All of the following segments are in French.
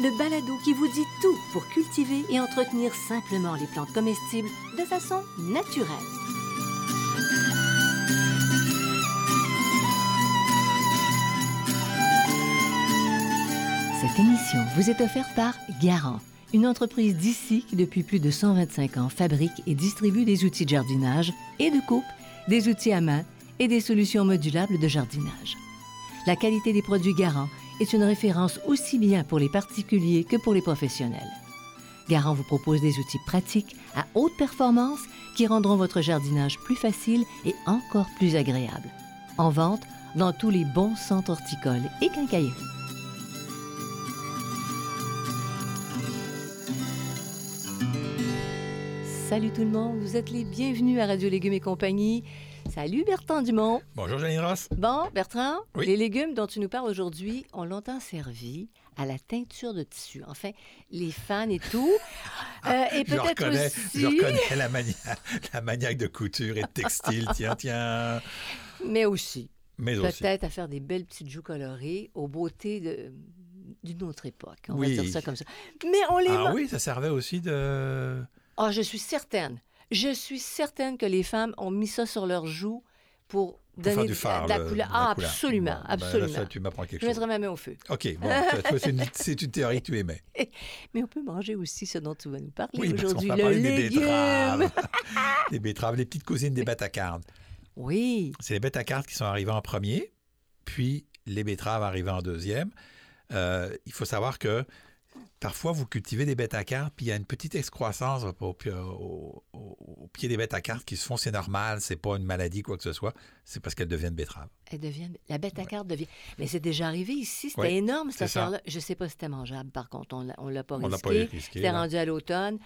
le balado qui vous dit tout pour cultiver et entretenir simplement les plantes comestibles de façon naturelle. Cette émission vous est offerte par Garant, une entreprise d'ici qui depuis plus de 125 ans fabrique et distribue des outils de jardinage et de coupe, des outils à main et des solutions modulables de jardinage. La qualité des produits Garant est une référence aussi bien pour les particuliers que pour les professionnels. Garant vous propose des outils pratiques à haute performance qui rendront votre jardinage plus facile et encore plus agréable. En vente dans tous les bons centres horticoles et quincailleries. Salut tout le monde, vous êtes les bienvenus à Radio Légumes et compagnie. Salut Bertrand Dumont. Bonjour Janine Ross. Bon, Bertrand, Oui. les légumes dont tu nous parles aujourd'hui ont longtemps servi à la teinture de tissu. Enfin, les fans et tout. Euh, et Je peut-être reconnais, aussi, je reconnais la, mania- la maniaque de couture et de textile. tiens, tiens. mais aussi, Mais aussi. peut-être à faire des belles petites joues colorées aux beautés de- d'une autre époque. On Oui. va dire ça comme ça. Mais on les Ah man- oui, ça servait aussi de. Ah, je suis certaine. Je suis certaine que les femmes ont mis ça sur leurs joues pour donner de- du phare. de la le- couleur. Ah, absolument, ben là, absolument. ça, tu m'apprends quelque Je chose. mettrai ma main au feu. OK, bon, c'est une, c'est une théorie que tu aimais. Mais on peut manger aussi ce dont tu vas nous parler Oui, aujourd'hui, le parler des betteraves. des betteraves, les petites cousines des bêta-cardes. Oui, C'est les bêta-cartes qui sont arrivées en premier, puis les betteraves arrivées en deuxième. Euh, il faut savoir que parfois, vous cultivez des bêta-cartes, puis il y a une petite excroissance au, au- au- au pied des bêta-cartes qui se font, c'est normal, c'est pas une maladie, quoi que ce soit, c'est parce qu'elles deviennent betteraves. elle devient, la bête à carte devient. Mais c'est déjà arrivé ici, c'était énorme cette affaire-là. Je sais pas si c'était mangeable, par contre, on on l'a pas On l'a risqué. pas risqué. C'était rendu à l'automne.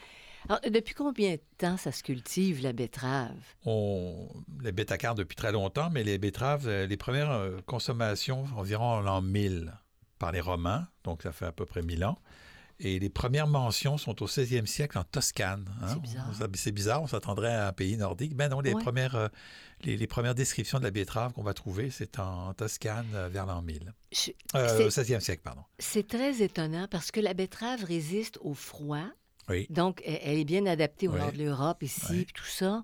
Alors, depuis combien de temps ça se cultive, la betterave? On, les bêta-cartes depuis très longtemps, mais les betteraves, euh, les premières euh, consommations environ l'an 1000 par les Romains, donc ça fait à peu près 1000 ans. Et les premières mentions sont au 16e siècle en Toscane. hein. C'est bizarre. C'est bizarre, on s'attendrait à un pays nordique. Ben non, les, Ouais. premières, euh, les, les premières descriptions de la betterave qu'on va trouver, c'est en, Toscane euh, vers l'an 1000. Je- Euh, au 16e siècle, pardon. C'est très étonnant parce que la betterave résiste au froid. Oui. Donc, elle elle est bien adaptée au Oui. nord de l'Europe, ici, Oui. tout ça.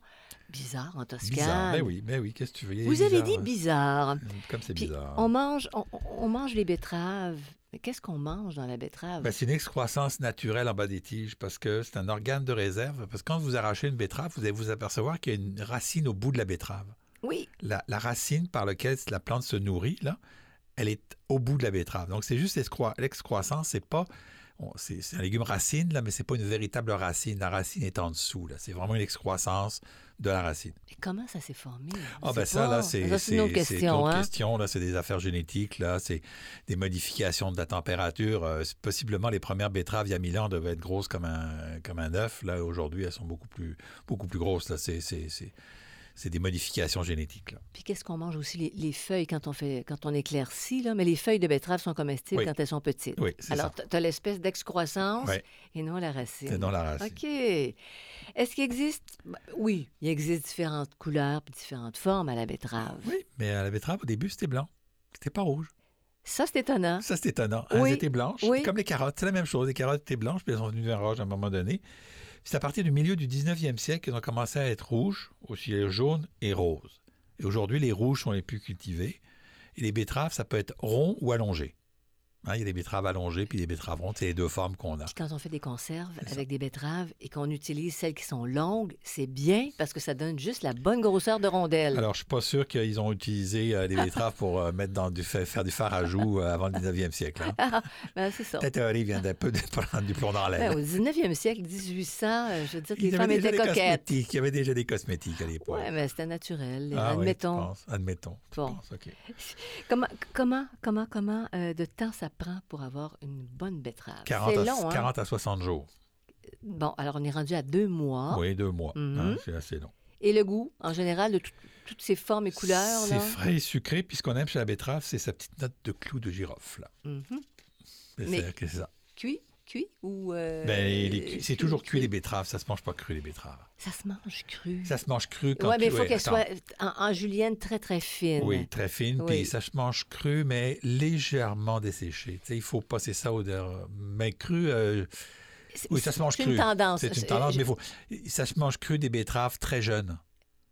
Bizarre en Toscane. Bizarre. Ben oui, ben oui, qu'est-ce que tu veux? Est Vous avez dit bizarre. Comme c'est bizarre. on mange, on, on mange les betteraves. Mais qu'est-ce qu'on mange dans la betterave? Ben, c'est une excroissance naturelle en bas des tiges parce que c'est un organe de réserve. Parce que quand vous arrachez une betterave, vous allez vous apercevoir qu'il y a une racine au bout de la betterave. oui, La, la racine par laquelle la plante se nourrit, là, elle est au bout de la betterave. Donc, c'est juste l'excroi- l'excroissance. C'est pas. C'est un légume racine, là, mais c'est pas une véritable racine. La racine est en dessous. là. C'est vraiment une excroissance de la racine. mais comment ça s'est formé? Ah ben ça, pas. là, c'est une question. autre hein? question, là, c'est des affaires génétiques, là, c'est des modifications de la température. Euh, possiblement, les premières betteraves, il y a 1000 ans, devaient être grosses comme un, comme un œuf. Là, aujourd'hui, elles sont beaucoup plus, beaucoup plus grosses. Là, c'est, c'est, des modifications génétiques, là. Puis qu'est-ce qu'on mange aussi? Les, les feuilles quand on fait quand on éclaircit, là, mais les feuilles de betterave sont comestibles Oui. quand elles sont petites. Oui, c'est Alors, tu as l'espèce d'excroissance Oui. et non la racine. C'est dans la racine. OK. Est-ce qu'il existe... ben, Oui, il existe différentes couleurs différentes formes à la betterave. Oui, mais à la betterave, au début, c'était blanc. C'était pas rouge. Ça, c'est étonnant. Ça, c'est étonnant. Oui. Elles étaient blanches, Oui. comme les carottes. C'est la même chose. Les carottes étaient blanches, puis elles sont devenues rouges à un moment donné. C'est à partir du milieu du 19e siècle qu'elles ont commencé à être rouges, aussi jaunes et roses. Et aujourd'hui, les rouges sont les plus cultivés. Et les betteraves, ça peut être rond ou allongé. Hein, il y a des betteraves allongées, puis des betteraves rondes. C'est les deux formes qu'on a. Puis quand on fait des conserves avec des betteraves et qu'on utilise celles qui sont longues, c'est bien parce que ça donne juste la bonne grosseur de rondelle. Alors, je suis pas sûr qu'ils ont utilisé euh, les betteraves pour euh, mettre dans du, faire du phare à joues euh, avant le 19e siècle. hein. Ben, c'est ça. Ta théorie vient d'un peu de prendre du plomb dans Ben, l'aile. au 19e siècle, 1800, euh, je veux dire que les femmes étaient des coquettes. Il y avait déjà des cosmétiques à l'époque. Oui, mais c'était naturel. Ah Admettons. Admettons. Bon. penses. Comment, comment, comment, comment de temps ça prend pour avoir une bonne betterave? 40 C'est à, long, hein? 40 à 60 jours. bon, alors on est rendu à deux mois. Oui, deux mois. Mhm. hein, c'est assez long. Et le goût, en général, de tout- toutes ces formes et couleurs. C'est frais et sucré, puis ce qu'on aime chez la betterave, c'est sa petite note de clou de girofle. Mhm. Que c'est ça. Cuit, cuit ou. euh, Ben, c'est toujours cuit? les betteraves, ça se mange pas cru les betteraves. Ça se mange cru. Ça se mange cru quand Oui, mais il faut ouais, qu'elle soit en, en julienne très, très fine. Oui, très fine, Oui. puis ça se mange cru, mais légèrement desséché. Tu sais, il faut passer ça au Mais cru, euh, C'est- oui, ça se mange c'est cru. une tendance. C'est une tendance, je- mais faut... ça se mange cru des betteraves très jeunes.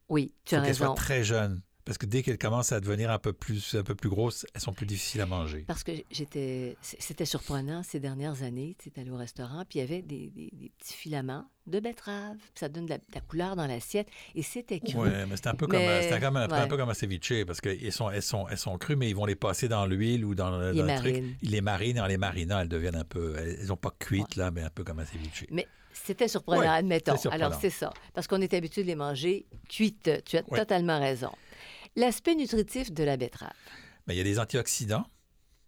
Oui, tu Il as faut qu'elles soient raison. très jeunes. Parce que dès qu'elles commencent à devenir un peu plus, un peu plus grosses, elles sont plus difficiles à manger. Parce que j'étais, c'était surprenant ces dernières années. Tu allé au restaurant, puis il y avait des, des- des petits filaments de betterave. Puis ça donne de la, de la couleur dans l'assiette. Et c'était cru. Oui, mais c'est un peu Mais- comme, comme, un, ouais. un peu comme un ceviche, parce qu'elles sont, elles sont, elles sont crues, mais ils vont les passer dans l'huile ou dans, Les dans le truc. Ils les marinent, en les marinant, elles deviennent un peu... Elles n'ont pas cuites, là, mais un peu comme un ceviche. Mais c'était surprenant, Ouais, admettons. surprenant. Alors, c'est ça. Parce qu'on est habitué de les manger cuites. Tu as totalement raison. L'aspect nutritif de la betterave. Mais il y a des antioxydants.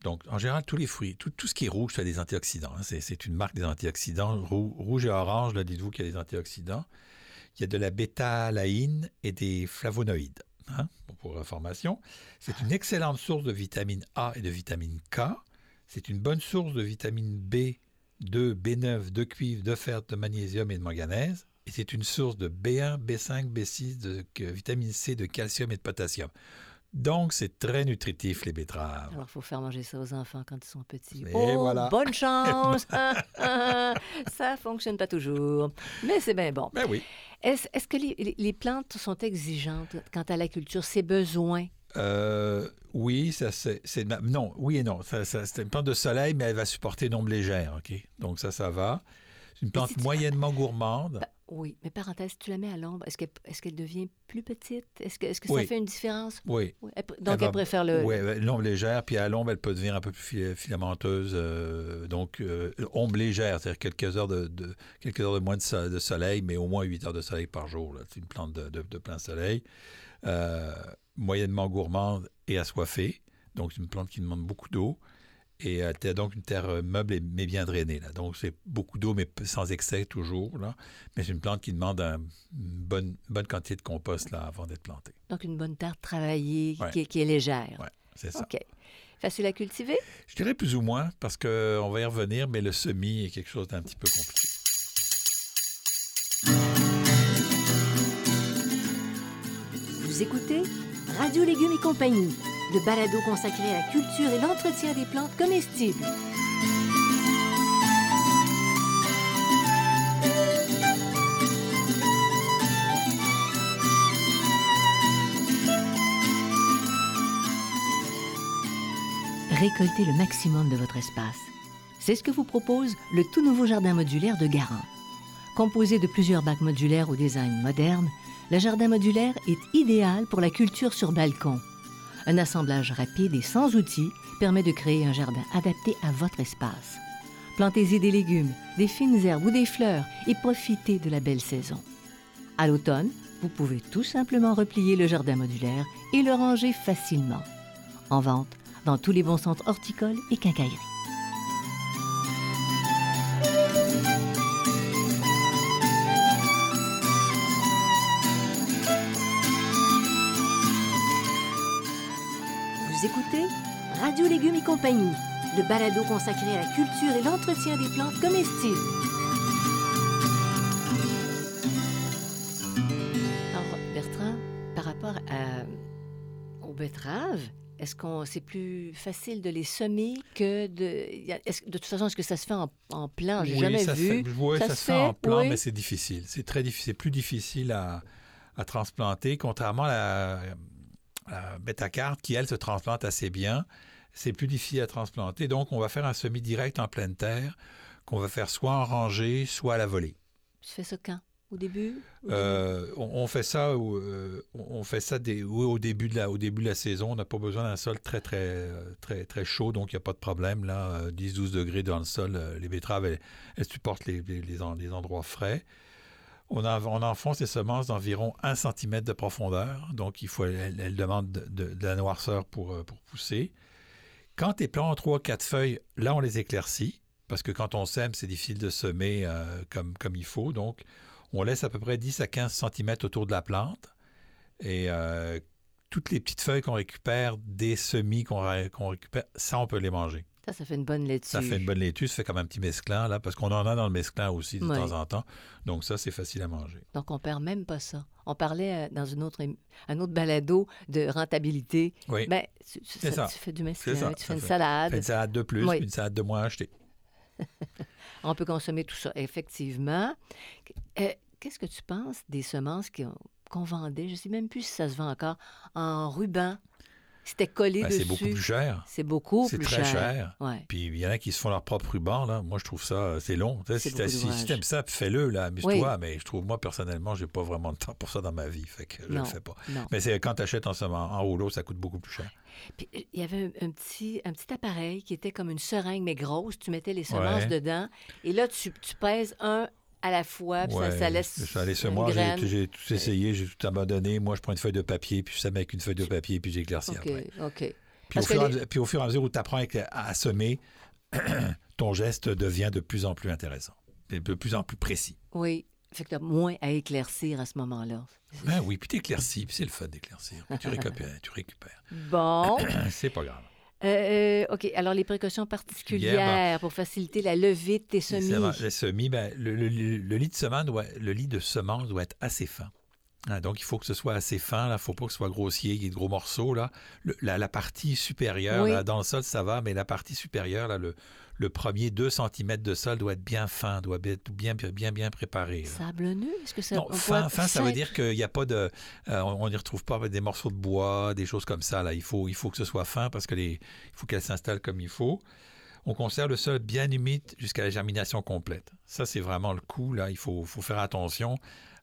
Donc, en général, tous les fruits, tout, ce qui est rouge, ça a des antioxydants. hein. C'est, une marque des antioxydants. Rou- rouge et orange, là, dites-vous qu'il y a des antioxydants. Il y a de la bêta-aláïne et des flavonoïdes. hein, pour- information. C'est une excellente source de vitamine A et de vitamine K. C'est une bonne source de vitamine B2, B9, de cuivre, de fer, de magnésium et de manganèse. Et c'est une source de B1, B5, B6, de vitamine C, de calcium et de potassium. Donc, c'est très nutritif, les betteraves. Alors, il faut faire manger ça aux enfants quand ils sont petits. Et oh, voilà. bonne chance! ça fonctionne pas toujours. Mais c'est bien bon. Ben oui. Est-ce que les, plantes sont exigeantes quant à la culture, ses besoins? Euh, oui, ça c'est, c'est- non, oui et non. Ça, ça- c'est une plante de soleil, mais elle va supporter une ombre légère, ok? Donc ça, ça va. C'est une plante si tu- moyennement gourmande. Oui, mais parenthèse, tu la mets à l'ombre, est-ce qu'elle est qu'elle devient plus petite? Est-ce que, est que Oui. ça fait une différence? Oui. Oui, elle pr- donc, elle, va- préfère le... Oui, une ombre légère, puis à l'ombre, elle peut devenir un peu plus fil- filamenteuse. euh, donc, euh, ombre légère, c'est-à-dire quelques heures de, de- quelques heures de moins de, so- de soleil, mais au moins 8 heures de soleil par jour. C'est une plante de, de- de plein soleil. Euh, moyennement gourmande et assoiffée. Donc, c'est une plante qui demande beaucoup d'eau. Et euh, t'as donc une terre euh, meuble, et- mais bien drainée. Là. Donc, c'est beaucoup d'eau, mais sans excès toujours. Là. Mais c'est une plante qui demande un- une bonne, bonne quantité de compost là, avant d'être plantée. Donc, une bonne terre travaillée Ouais. qui, est- qui est légère. Ouais, c'est ça. OK. Facile à cultiver? Je dirais plus ou moins, parce qu'on va y revenir, mais le semis est quelque chose d'un petit peu compliqué. Vous écoutez Radio Légumes et compagnie, le balado consacré à la culture et l'entretien des plantes comestibles. Récoltez le maximum de votre espace. C'est ce que vous propose le tout nouveau jardin modulaire de Garant. Composé de plusieurs bacs modulaires au design moderne, le jardin modulaire est idéal pour la culture sur balcon. Un assemblage rapide et sans outils permet de créer un jardin adapté à votre espace. Plantez-y des légumes, des fines herbes ou des fleurs et profitez de la belle saison. À l'automne, vous pouvez tout simplement replier le jardin modulaire et le ranger facilement. En vente dans tous les bons centres horticoles et quincailleries. Radio Légumes et compagnie, le balado consacré à la culture et l'entretien des plantes comestibles. Alors, Bertrand, par rapport à- aux betteraves, est-ce qu'on c'est plus facile de les semer que de. de toute façon, est-ce que ça se fait en, en plan? J'ai Oui, jamais ça se vu. fait- oui, Ça ça, se se fait en plan, oui. mais c'est difficile. C'est très difficile. C'est plus difficile à, à transplanter, contrairement à la, la bêta-carte qui, elle, se transplante assez bien. C'est plus difficile à transplanter. Donc, on va faire un semis direct en pleine terre qu'on va faire soit en rangée, soit à la volée. Tu fais ça quand? Au début? Au Euh, on, on fait ça, au- euh, on fait ça des- oui, au, début de la, au début de la saison. On n'a pas besoin d'un sol très, très, euh, très, très chaud, donc il n'y a pas de problème. Là, euh, 10-12 degrés dans le sol, euh, les betteraves, elles, elles supportent les, les endroits frais. On, en- on enfonce les semences d'environ 1 cm de profondeur, donc il faut, elles, demandent de, la noirceur pour, euh, pousser. Quand tes plants ont 3-4 feuilles, là, on les éclaircit. parce que quand on sème, c'est difficile de semer euh, comme, il faut. Donc, on laisse à peu près 10 à 15 cm autour de la plante. Et euh, toutes les petites feuilles qu'on récupère, des semis qu'on récupère, ça, on peut les manger. Ça, ça fait une bonne laitue. Ça fait une bonne laitue, ça fait comme un petit mesclin, là, parce qu'on en a dans le mesclin aussi de Oui. temps en temps. Donc, ça, c'est facile à manger. Donc, on perd même pas ça. On parlait euh, dans une autre, un autre balado de rentabilité. Oui. Ben, tu, ça- ça. tu fais du mesclin, ça, tu fais une fait- salade. Fait une salade de plus, Oui. puis une salade de moins achetée. On peut consommer tout ça, effectivement. Euh, Qu'est-ce que tu penses des semences qui ont- qu'on vendait? Je ne sais même plus si ça se vend encore. En ruban. C'était collé Ben, dessus. c'est beaucoup plus cher. C'est beaucoup C'est plus très cher. cher. Ouais. Puis il y en a qui se font leur propre ruban, là. Moi, je trouve ça, euh, c'est long. Tu C'est Si, si t'aimes ça, fais-le, là, amuse-toi. Mais je trouve, moi, personnellement, j'ai pas vraiment de temps pour ça dans ma vie. Fait que je Non. le fais pas. Non. Mais c'est quand tu achètes en, sema- en rouleau, ça coûte beaucoup plus cher. Puis, euh, il y avait un, un petit, un petit appareil qui était comme une seringue, mais grosse. Tu mettais les semences Ouais. dedans. Et là, tu, tu pèses un à la fois, puis ça- Ouais, ça, laisse ça laisse une moi, j'ai- tout essayé, j'ai tout abandonné. Moi, je prends une feuille de papier, puis je sème avec une feuille de papier, puis j'éclircis OK, après. OK. Puis au, fur et à les- mesure- puis au fur et à mesure où tu apprends à, à semer, ton geste devient de plus en plus intéressant, de plus en plus précis. Oui. Fait que tu as moins à éclaircir à ce moment-là. Ben oui, puis t'éclaircis, puis c'est le fun d'éclaircir. Puis Tu récupères, tu récupères. Bon. C'est pas grave. Euh, euh, OK. Alors, les précautions particulières pour faciliter la levée de tes semis. Les ben, le, le- le- le lit de semence doit, le lit de semence doit être assez fin. Hein, donc, il faut que ce soit assez fin. Il ne faut pas que ce soit grossier, qu'il y ait de gros morceaux. Là. Le- la, la partie supérieure, Oui. là, dans le sol, ça va, mais la partie supérieure, là, le, le premier 2 cm de sol doit être bien fin, doit être bien, bien, bien, bien préparé. là. Sablonneux? Est-ce que ça... Non, on fin, fin, ça veut dire qu'il n'y a pas de. euh, on n'y retrouve pas des morceaux de bois, des choses comme ça. Là. Il, faut, il faut que ce soit fin parce que les, il faut qu'elle s'installe comme il faut. On conserve le sol bien humide jusqu'à la germination complète. Ça, c'est vraiment le coup. Là, il faut, faut faire attention.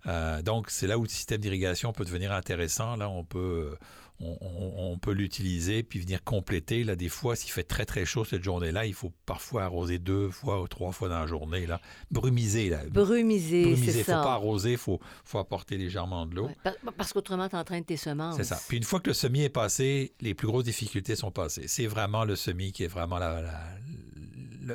Euh, donc, c'est là où le système d'irrigation peut devenir intéressant. Là, on peut, on, on- on peut l'utiliser puis venir compléter. Là, des fois, s'il fait très très chaud cette journée-là, il faut parfois arroser deux fois ou trois fois dans la journée. Là, brumiser. Là, Brumiser, brumiser. c'est faut ça. pas arroser, il faut, faut apporter légèrement de l'eau. Ouais, parce qu'autrement, tu entraînes tes semences. C'est ça. Puis une fois que le semis est passé, les plus grosses difficultés sont passées. C'est vraiment le semis qui est vraiment la, la,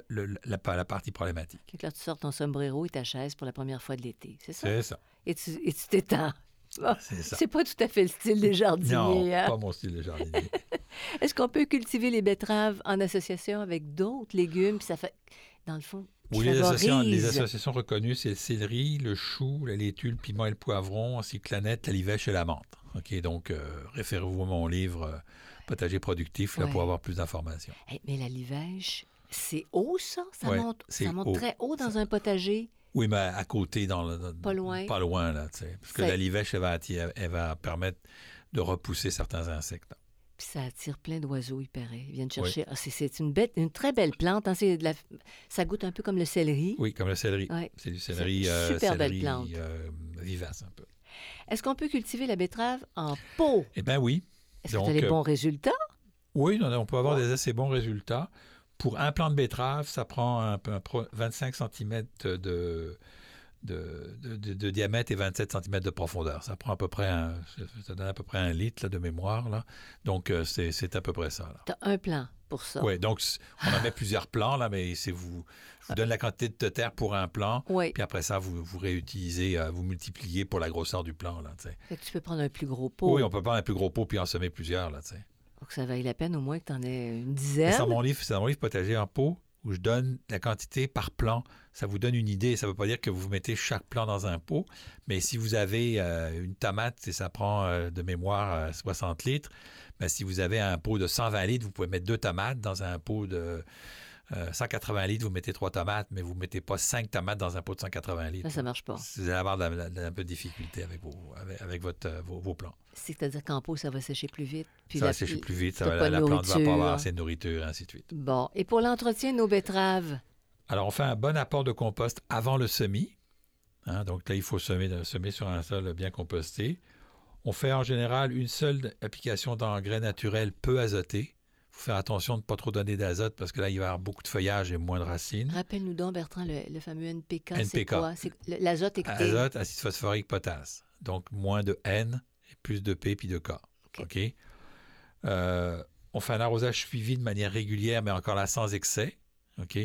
le- le- la, la partie problématique. Que là, tu sors ton sombrero et ta chaise pour la première fois de l'été, c'est ça? C'est ça. Et tu t'étends. Bon, C'est pas tout à fait le style des Non, jardiniers. hein? pas mon style de jardinier. Est-ce qu'on peut cultiver les betteraves en association avec d'autres légumes? Puis ça fait, dans le fond, Oui, les associations, les associations reconnues, c'est le céleri, le chou, la laitue, le piment et le poivron, ainsi que la nette, la livèche et la menthe. OK, donc euh, référez-vous à mon livre euh, Potager productif là, Ouais. pour avoir plus d'informations. Hey, mais la livèche, c'est haut, ça? Ça Ouais, monte, c'est ça monte haut. très haut dans un potager? Oui, mais à côté, dans le, Pas loin. Pas loin, là, tu sais. Parce que la livèche, elle va, attirer- elle va permettre de repousser certains insectes. Puis ça attire plein d'oiseaux, il paraît. Ils viennent chercher. Ah, c'est- une, bête, une très belle plante. hein. C'est de la- Ça goûte un peu comme le céleri. Oui, comme le céleri. Ouais. C'est du céleri, euh, super belle plante. euh, vivace un peu. Est-ce qu'on peut cultiver la betterave en pot? Eh bien oui. Est-ce que tu as les euh, bons résultats? Oui, on peut avoir des assez bons résultats. Pour un plant de betterave, ça prend un, peu- un pro- 25 cm de, de, de- de- de diamètre et 27 cm de profondeur. Ça prend à peu près un, ça donne à peu près un litre là, de mémoire. Là. Donc, euh, c'est à peu près ça. là. Tu as un plan pour ça. Oui, donc on en met plusieurs plants, là, mais c'est vous, je vous donne la quantité de terre pour un plant, Oui. puis après ça, vous, vous réutilisez, euh, vous multipliez pour la grosseur du plant. Là, tu peux prendre un plus gros pot. Oui, on peut prendre un plus gros pot puis en semer plusieurs. Là. Pour que ça vaille la peine au moins que tu en aies une dizaine. C'est dans mon livre, c'est mon livre potager en pot où je donne la quantité par plant. Ça vous donne une idée. Ça ne veut pas dire que vous mettez chaque plant dans un pot, mais si vous avez euh, une tomate et ça prend euh, de mémoire euh, 60 litres, ben, si vous avez un pot de 120 litres, vous pouvez mettre deux tomates dans un pot de euh, 180 litres, vous mettez trois tomates, mais vous ne mettez pas cinq tomates dans un pot de 180 litres. Là, ça marche pas. Vous allez avoir de de un peu de difficulté avec, vos, avec, avec votre, euh, vos, vos plants. C'est-à-dire qu'en pot, ça va sécher plus vite. Puis ça la- va sécher plus vite, ça va- la, la plante ne va pas avoir assez de nourriture, et ainsi de suite. Bon. Et pour l'entretien de nos betteraves, Alors, on fait un bon apport de compost avant le semis. Hein, donc là, il faut semer, semer sur un sol bien composté. On fait en général une seule application d'engrais naturel peu azoté. Faut faire attention de ne pas trop donner d'azote parce que là, il va y avoir beaucoup de feuillage et moins de racines. rappelle-nous donc, Bertrand, le, le fameux NPK, c'est NPK. quoi? C'est le- L'azote est Azote, acide phosphorique, potasse. Donc moins de N et plus de P puis de K. OK. OK? Euh, on fait un arrosage suivi de manière régulière, mais encore là sans excès. OK?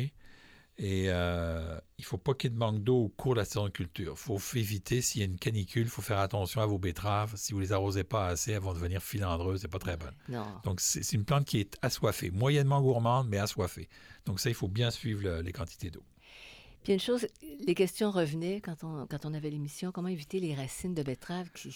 Et euh, il ne faut pas qu'il y ait de manque d'eau au cours de la saison de culture. Il faut éviter, s'il y a une canicule, il faut faire attention à vos betteraves. Si vous ne les arrosez pas assez, elles vont devenir filandreuses. C'est pas très bon. Donc, c'est une plante qui est assoiffée, moyennement gourmande, mais assoiffée. Donc, ça, il faut bien suivre le- les quantités d'eau. Puis une chose, les questions revenaient quand on, quand on avait l'émission, comment éviter les racines de betterave qui,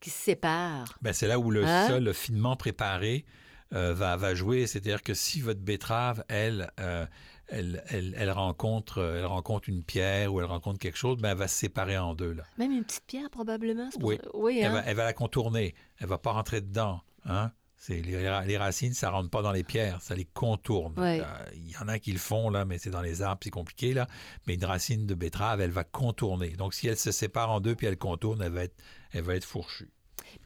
qui se séparent? Ben, c'est là où le Hein? sol finement préparé euh, va, va jouer. C'est-à-dire que si votre betterave, elle, euh, elle, elle, elle rencontre, euh, elle rencontre une pierre ou elle rencontre quelque chose, ben, elle va se séparer en deux. Là. Même une petite pierre, probablement. pour Oui. oui Elle, hein? va, elle va la contourner. Elle va pas rentrer dedans. Hein? Les, les racines, ça rentre pas dans les pierres, ça les contourne. Ouais. Il y en a qui le font, là, mais c'est dans les arbres, c'est compliqué. Là. Mais une racine de betterave, elle va contourner. Donc, si elle se sépare en deux puis elle contourne, elle va être, elle va être fourchue.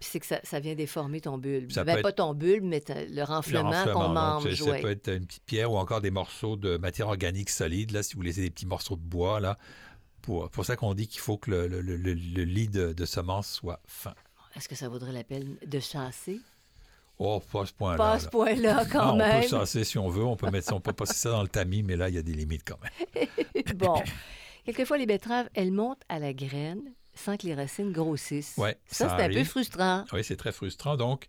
Puis c'est que ça, ça vient déformer ton bulbe. Ça Ben, peut pas être- ton bulbe, mais le Le renflement qu'on mange. ça, ça ouais. peut être une petite pierre ou encore des morceaux de matière organique solide, là, si vous laissez des petits morceaux de bois, là. Pour, pour ça qu'on dit qu'il faut que le, le- le- le- le lit de, de semences soit fin. Est-ce que ça vaudrait la peine de chasser? Oh, pas à ce point-là. Pas à ce point-là, quand Non, on même. peut chasser si on veut, on peut mettre on peut passer ça dans le tamis, mais là, il y a des limites quand même. bon. Quelquefois, les betteraves, elles montent à la graine sans que les racines grossissent. Ouais, ça, ça c'est un peu frustrant. Oui, c'est très frustrant. Donc,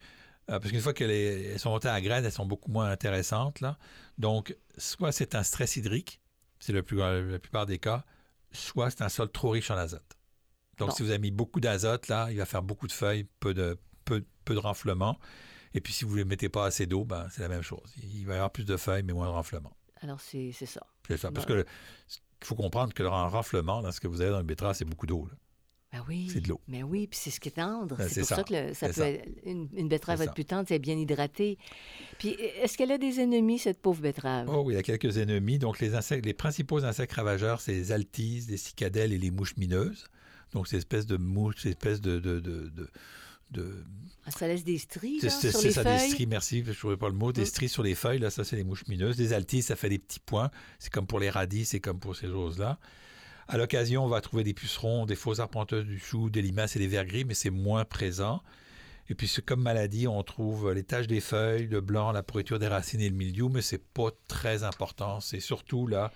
euh, parce qu'une fois qu'elles sont montées à la graine, elles sont beaucoup moins intéressantes. Là. Donc, soit c'est un stress hydrique, c'est le plus, la plupart des cas, soit c'est un sol trop riche en azote. Donc, Bon. si vous avez mis beaucoup d'azote, là, il va faire beaucoup de feuilles, peu de, peu, peu de renflement. Et puis, si vous ne mettez pas assez d'eau, ben, c'est la même chose. Il va y avoir plus de feuilles, mais moins de renflement. Alors, c'est c'est ça. C'est ça. Parce Bon. que le- il faut comprendre que le renflement, ce que vous avez dans le betterave, c'est beaucoup d'eau. Ben oui. C'est de l'eau. Mais oui, puis c'est ce qui est tendre. Ben, c'est pour ça, ça. que le- ça peut ça. être- une, une betterave C'est être plus tendre, c'est bien hydratée. Puis, est-ce qu'elle a des ennemis, cette pauvre betterave? Oh oui, il y a quelques ennemis. Donc, les, insectes, les principaux insectes ravageurs, c'est les altises, les cicadelles et les mouches mineuses. Donc, ces espèces de mouches, ces espèces de... de, de, de- de- Ah, Ça laisse des stries là, sur les ça, feuilles? des stries, merci, je ne trouvais pas le mot. Des Mm. stries sur les feuilles, là, ça, c'est les mouches mineuses. Des altises, ça fait des petits points. C'est comme pour les radis, c'est comme pour ces choses-là. À l'occasion, on va trouver des pucerons, des fausses arpenteuses du chou, des limaces et des vers gris, mais c'est moins présent. Et puis, comme maladie, on trouve les taches des feuilles, le blanc, la pourriture des racines et le mildiou, mais c'est pas très important. C'est surtout là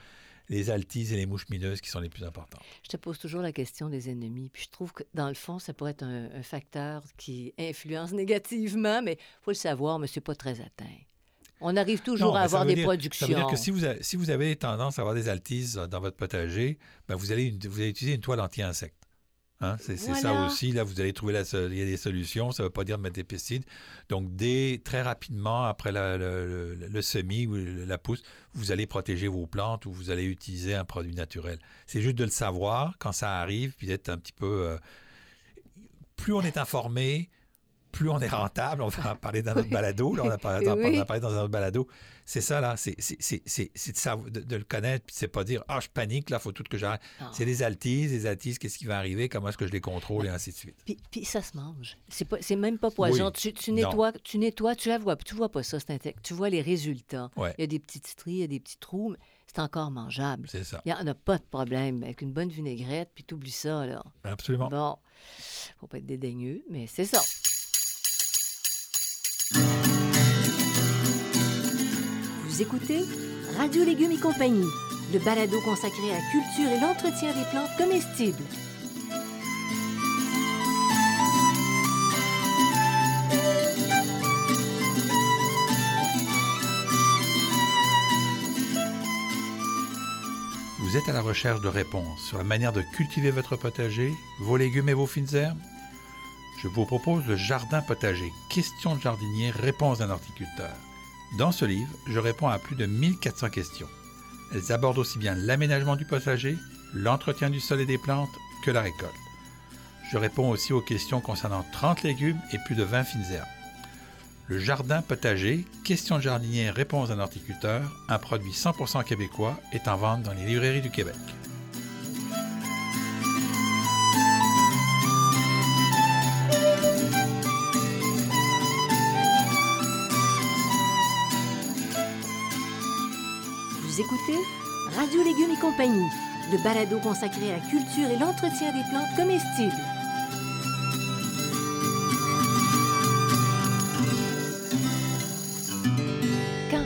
les altises et les mouches mineuses qui sont les plus importantes. Je te pose toujours la question des ennemis. Puis je trouve que, dans le fond, ça pourrait être un, un facteur qui influence négativement, mais faut le savoir, mais c'est pas très atteint. On arrive toujours Non, à avoir des dire- productions. Ça veut dire que si vous avez, si vous avez tendance à avoir des altises dans votre potager, ben vous, allez, vous allez utiliser une toile anti-insecte. Hein, c'est ça aussi. Là, vous allez trouver la, il y a des solutions. Ça ne veut pas dire de mettre des pesticides. Donc, dès très rapidement, après la- le, le- le semis ou la pousse, vous allez protéger vos plantes ou vous allez utiliser un produit naturel. C'est juste de le savoir quand ça arrive, puis d'être un petit peu. euh, plus on est informé, plus on est rentable. On va en parler dans notre balado. Là, on, a parlé, on Oui. a parlé dans un autre balado. C'est ça, là. C'est de, de- de le connaître, puis c'est pas dire Ah, je panique, là, il faut tout que j'arrête. C'est des altises, des altises, qu'est-ce qui va arriver, comment est-ce que je les contrôle, et ainsi de suite. Puis, puis ça se mange. C'est même pas poison. Oui. Tu, tu Non. nettoies, tu nettoies, tu la vois, tu vois pas ça, c'est. Tu vois les résultats. Ouais. Il y a des petites stries, il y a des petits trous, mais c'est encore mangeable. C'est ça. Il n'y en a pas de problème avec une bonne vinaigrette, puis t'oublies ça, là. Absolument. Bon, faut pas être dédaigneux, mais c'est ça. Écoutez Radio Légumes et compagnie, le balado consacré à la culture et l'entretien des plantes comestibles. Vous êtes à la recherche de réponses sur la manière de cultiver votre potager, vos légumes et vos fines herbes? Je vous propose le Jardin potager, questions de jardinier, réponses d'un horticulteur. Dans ce livre, je réponds à plus de 1400 questions. Elles abordent aussi bien l'aménagement du potager, l'entretien du sol et des plantes que la récolte. Je réponds aussi aux questions concernant 30 légumes et plus de 20 fines herbes. Le jardin potager, questions de jardinier, réponses d'un horticulteur, un produit 100% québécois, est en vente dans les librairies du Québec. Vous écoutez Radio Légumes et compagnie, le balado consacré à la culture et l'entretien des plantes comestibles.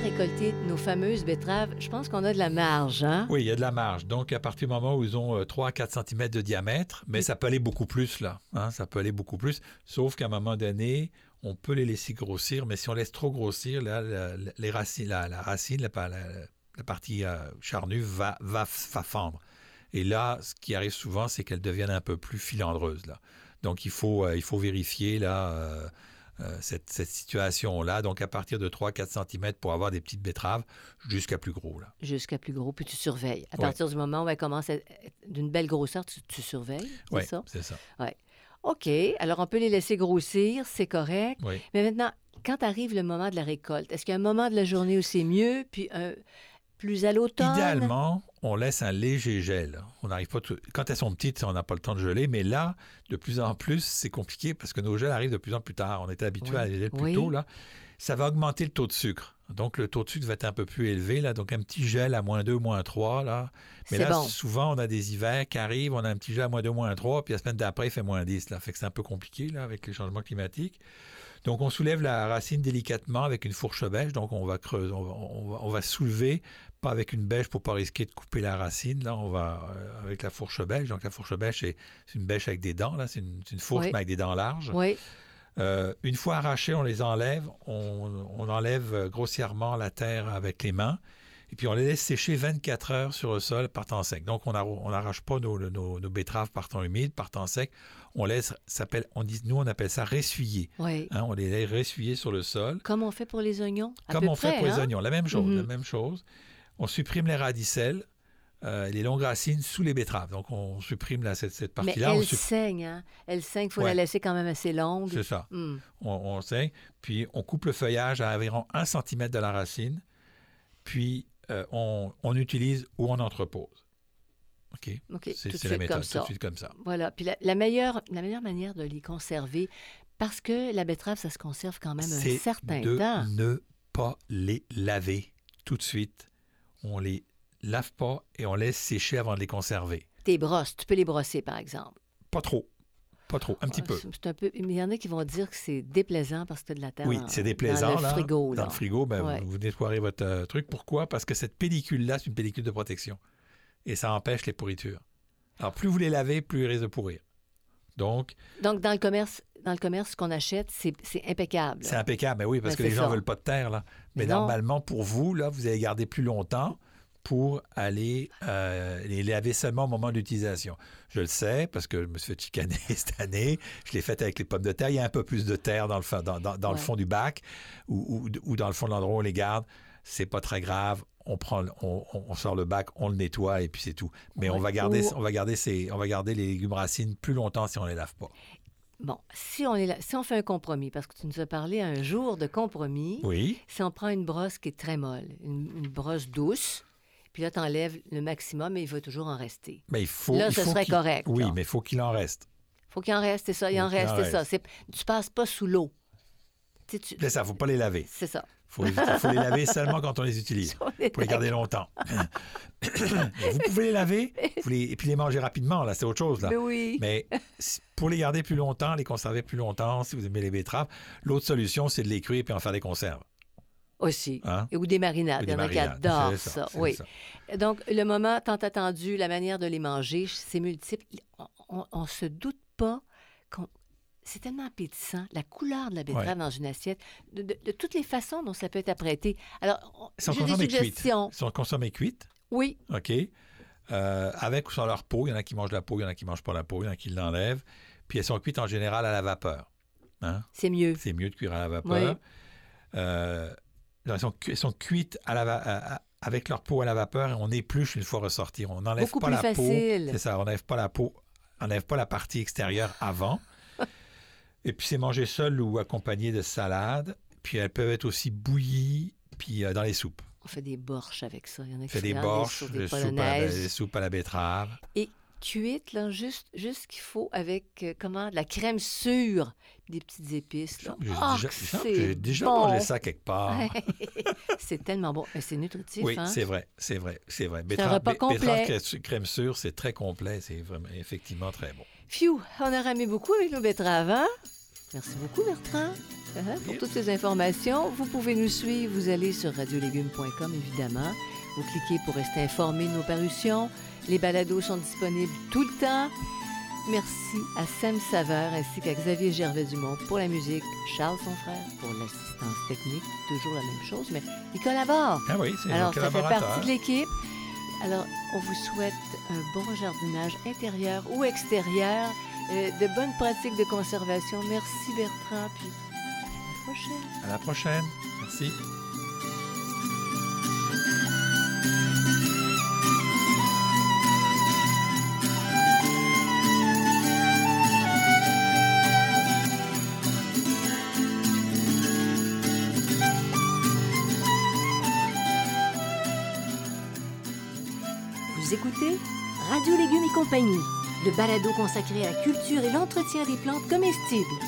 récolter nos fameuses betteraves, je pense qu'on a de la marge, hein? Oui, il y a de la marge. Donc, à partir du moment où ils ont 3 à 4 cm de diamètre, mais ça peut aller beaucoup plus, là. hein, ça peut aller beaucoup plus. Sauf qu'à un moment donné, on peut les laisser grossir, mais si on laisse trop grossir, là, la, la- les racines, la, la racine, la, la- la partie euh, charnue va, va, va fendre. Et là, ce qui arrive souvent, c'est qu'elles deviennent un peu plus filandreuses. Là. Donc, il faut, euh, il faut vérifier là, euh, cette, cette situation-là. Donc, à partir de 3-4 cm pour avoir des petites betteraves jusqu'à plus gros. Là. Jusqu'à plus gros, puis tu surveilles. À Ouais. partir du moment où elle commence à être d'une belle grosseur, tu, tu surveilles, c'est ça? c'est ça. OK, alors on peut les laisser grossir, c'est correct. Oui. Mais maintenant, quand arrive le moment de la récolte, est-ce qu'il y a un moment de la journée où c'est mieux, puis un plus à l'automne? Idéalement, on laisse un léger gel. On n'arrive pas tout- Quand elles sont petites, on n'a pas le temps de geler, mais là, de plus en plus, c'est compliqué parce que nos gels arrivent de plus en plus tard. On était habitué Oui. à les geler plus Oui. tôt, là. Ça va augmenter le taux de sucre. Donc, le taux de sucre va être un peu plus élevé, là. Donc, un petit gel à moins 2, moins 3, là. Mais là, bon. souvent, on a des hivers qui arrivent, on a un petit gel à moins 2, moins 3, puis la semaine d'après, il fait moins 10, là. Fait que c'est un peu compliqué, là, avec les changements climatiques. Donc, on soulève la racine délicatement avec une fourche bêche. Donc, on va creuser, on va, on va- on va soulever, pas avec une bêche pour pas risquer de couper la racine. Là, on va euh, avec la fourche bêche. Donc, la fourche bêche, c'est une bêche avec des dents. Là, c'est une, fourche, Oui. mais avec des dents larges. Oui, Euh, une fois arrachées, on les enlève. On, on enlève grossièrement la terre avec les mains. Et puis, on les laisse sécher 24 heures sur le sol par temps sec. Donc, on n'arrache pas nos, nos- nos betteraves par temps humide, par temps sec. On laisse, s'appelle, on dit, nous, on appelle ça ressuyer. oui. Hein, on les laisse ressuyer sur le sol. Comme on fait pour les oignons? à Comme peu on fait pour les hein? oignons. La même chose. La même chose. On supprime les radicelles, euh, les longues racines sous les betteraves. Donc, on supprime cette, cette Mais partie-là. on elle saigne, hein? Elle saigne, il faut la laisser quand même assez longue. C'est ça. Hmm. On, on saigne. Puis, on coupe le feuillage à environ 1 cm de la racine. Puis, euh, on, on utilise ou on entrepose. OK? OK, C'est la méthode. Tout de suite comme ça. Voilà. Puis la, la meilleure, la meilleure manière de les conserver, parce que la betterave, ça se conserve quand même un C'est certain de temps. ne pas les laver tout de suite. On les lave pas et on laisse sécher avant de les conserver. Tes brosses, tu peux les brosser, par exemple. Pas trop. Pas trop. Un petit Ah, peu. c'est- C'est un peu. Mais il y en a qui vont dire que c'est déplaisant parce que tu as de la terre Oui, c'est déplaisant. dans le là. frigo. Dans le frigo, ben, Ouais. vous, vous votre euh, truc. Pourquoi? Parce que cette pellicule-là, c'est une pellicule de protection. Et ça empêche les pourritures. Alors, plus vous les lavez, plus ils risquent de pourrir. Donc, Donc, dans le commerce, dans le commerce, ce qu'on achète, c'est impeccable. c'est impeccable. Ben oui, parce Ben, que les gens ne veulent pas de terre. Là. Mais, Mais normalement, pour vous, là, vous allez garder plus longtemps pour aller euh, les laver seulement au moment d'utilisation. Je le sais parce que je me suis fait chicaner cette année. Je l'ai fait avec les pommes de terre. Il y a un peu plus de terre dans le, fond- dans, dans- dans le Ouais. fond du bac ou, ou- ou dans le fond de l'endroit où on les garde. C'est pas très grave. On, prend, on, sort le bac, on le nettoie et puis c'est tout. Mais on, va garder, on, va garder ces, on va garder les légumes racines plus longtemps si on les lave pas. Bon, si on, est là, si on fait un compromis, parce que tu nous as parlé un jour de compromis, Oui. si on prend une brosse qui est très molle, une, une brosse douce, puis là, tu enlèves le maximum, mais il va toujours en rester. Mais il faut. Là, il ce faut serait correct, Oui, là. mais il faut qu'il en reste. faut qu'il en reste, c'est ça, il en reste, c'est ça. Tu passes pas sous l'eau. Tu C'est ça, il ne faut pas les laver. C'est ça. Il faut, faut les laver seulement quand on les utilise. pour les garder longtemps. vous pouvez les laver vous les- et puis les manger rapidement, là, c'est autre chose. Là. Mais oui. Mais si- pour les garder plus longtemps, les conserver plus longtemps, si vous aimez les betteraves, l'autre solution, c'est de les cuire et en faire des conserves. Aussi. Hein? Ou des marinades. Ou Il des y en a qui marinades. adorent ça. Oui. ça. Donc, le moment tant attendu, la manière de les manger, c'est multiple. On ne se doute pas qu'on. C'est tellement appétissant, la couleur de la betterave Ouais. dans une assiette, de, de- de toutes les façons dont ça peut être apprêté. Alors, on- j'ai des suggestions. Ils sont consommés cuites, Oui, OK? Euh, avec ou sans leur peau. Il y en a qui mangent la peau, il y en a qui ne mangent pas la peau, il y en a qui l'enlèvent. Puis elles sont cuites en général à la vapeur. Hein? c'est mieux. C'est mieux de cuire à la vapeur. Oui. Euh, elles, sont, cu- elles sont cuites à la va- à- à- avec leur peau à la vapeur et on épluche une fois ressorti. On n'enlève pas plus la facile. peau. C'est ça, on n'enlève pas la peau, on n'enlève pas la partie extérieure avant. Et puis c'est mangé seul ou accompagné de salade. Puis elles peuvent être aussi bouillies puis euh, dans les soupes. On fait des borches avec ça. Il y en a qui fait des borches, soupes, des soupes, à la, polonaises. des soupes à la betterave. Et cuite, là, juste, juste ce qu'il faut avec, euh, comment, de la crème sûre, des petites épices. Là. J'ai Ah, déjà, j'ai déjà bon. mangé ça quelque part. c'est tellement bon. Mais c'est nutritif, Oui, hein? c'est vrai, c'est vrai, c'est vrai. Betterave- crème sûre, c'est très complet, c'est vraiment effectivement très bon. Phew, on a ramé beaucoup avec nos betteraves, hein? Merci beaucoup, Bertrand. Uh-huh, pour toutes ces informations, vous pouvez nous suivre. Vous allez sur radiolégumes.com, évidemment. Vous cliquez pour rester informé de nos parutions. Les balados sont disponibles tout le temps. Merci à Sam Saveur ainsi qu'à Xavier Gervais-Dumont pour la musique, Charles, son frère, pour l'assistance technique, toujours la même chose, mais il collabore. Ah oui, c'est Alors, ça fait partie de l'équipe. Alors, on vous souhaite un bon jardinage intérieur ou extérieur, de bonnes pratiques de conservation. Merci Bertrand, puis à la prochaine. À la prochaine. Merci. Radio Légumes et compagnie, le balado consacré à la culture et l'entretien des plantes comestibles.